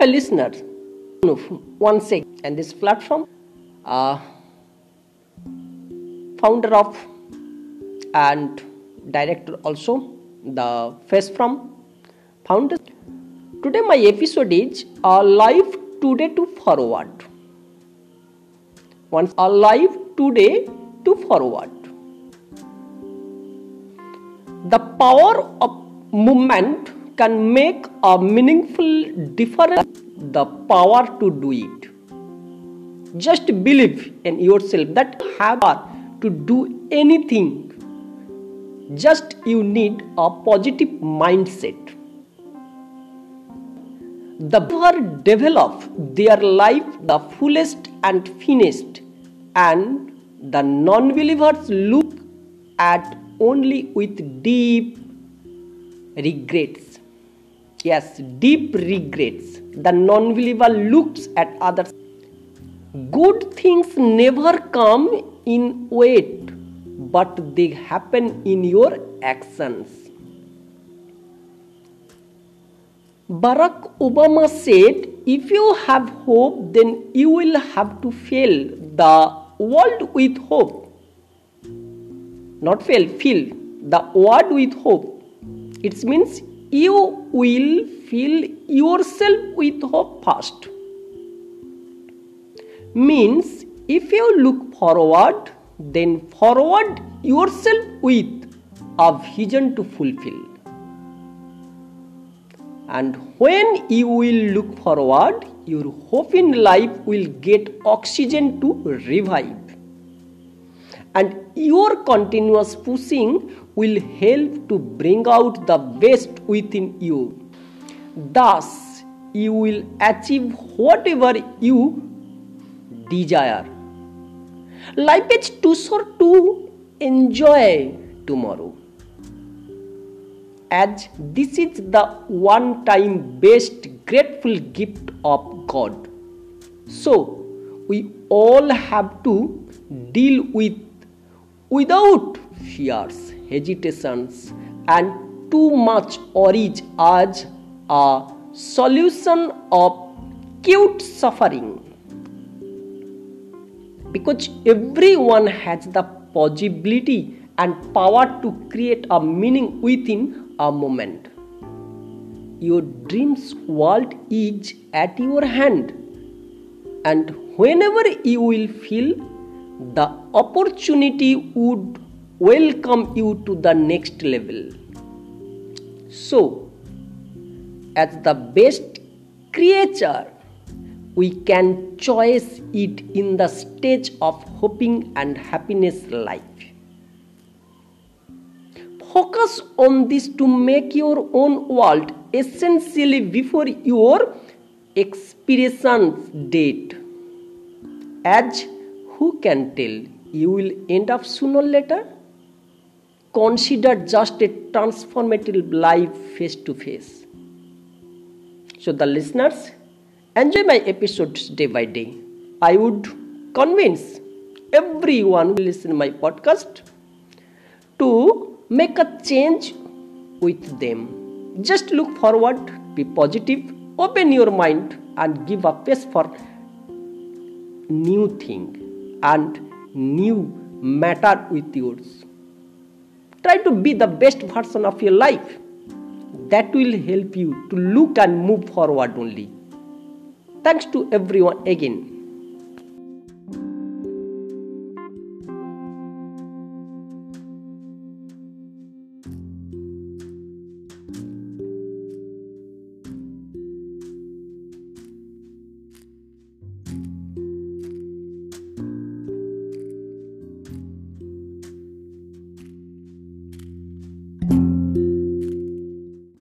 Hi, listeners. One sec, and this platform, uh, founder of and director also, the face from founder. Today, my episode is a life today to forward. Once a life today to forward. The power of movement can make a meaningful difference. The power to do it. Just believe in yourself that you have to do anything. Just you need a positive mindset. The believer develop their life the fullest and finest, and the non-believers look at only with deep regrets. Yes, deep regrets. The non believer looks at others. Good things never come in wait, but they happen in your actions. Barack Obama said, If you have hope, then you will have to fill the world with hope not fail fill the world with hope it means you will fill yourself with hope first. Means if you look forward then forward yourself with a vision to fulfill. And when you will look forward your hope in life will get oxygen to revive and your continuous pushing will help to bring out the best within you. Thus, you will achieve whatever you desire. Life is too short to enjoy tomorrow. As this is the one time best grateful gift of God. So, we all have to deal with without fears, hesitations, and too much origin as a solution of cute suffering. Because everyone has the possibility and power to create a meaning within a moment. Your dreams world is at your hand, and whenever you will feel the opportunity would welcome you to the next level. So, as the best creature, we can choose it in the stage of hoping and happiness life. Focus on this to make your own world essentially before your expiration date. As who can tell you will end up sooner or later? Consider just a transformative life face to face. So, the listeners, enjoy my episodes day by day. I would convince everyone who listen my podcast to make a change with them. Just look forward, be positive, open your mind, and give a space for new thing and new matter with yours. Try to be the best version of your life. That will help you to look and move forward only. Thanks to everyone again.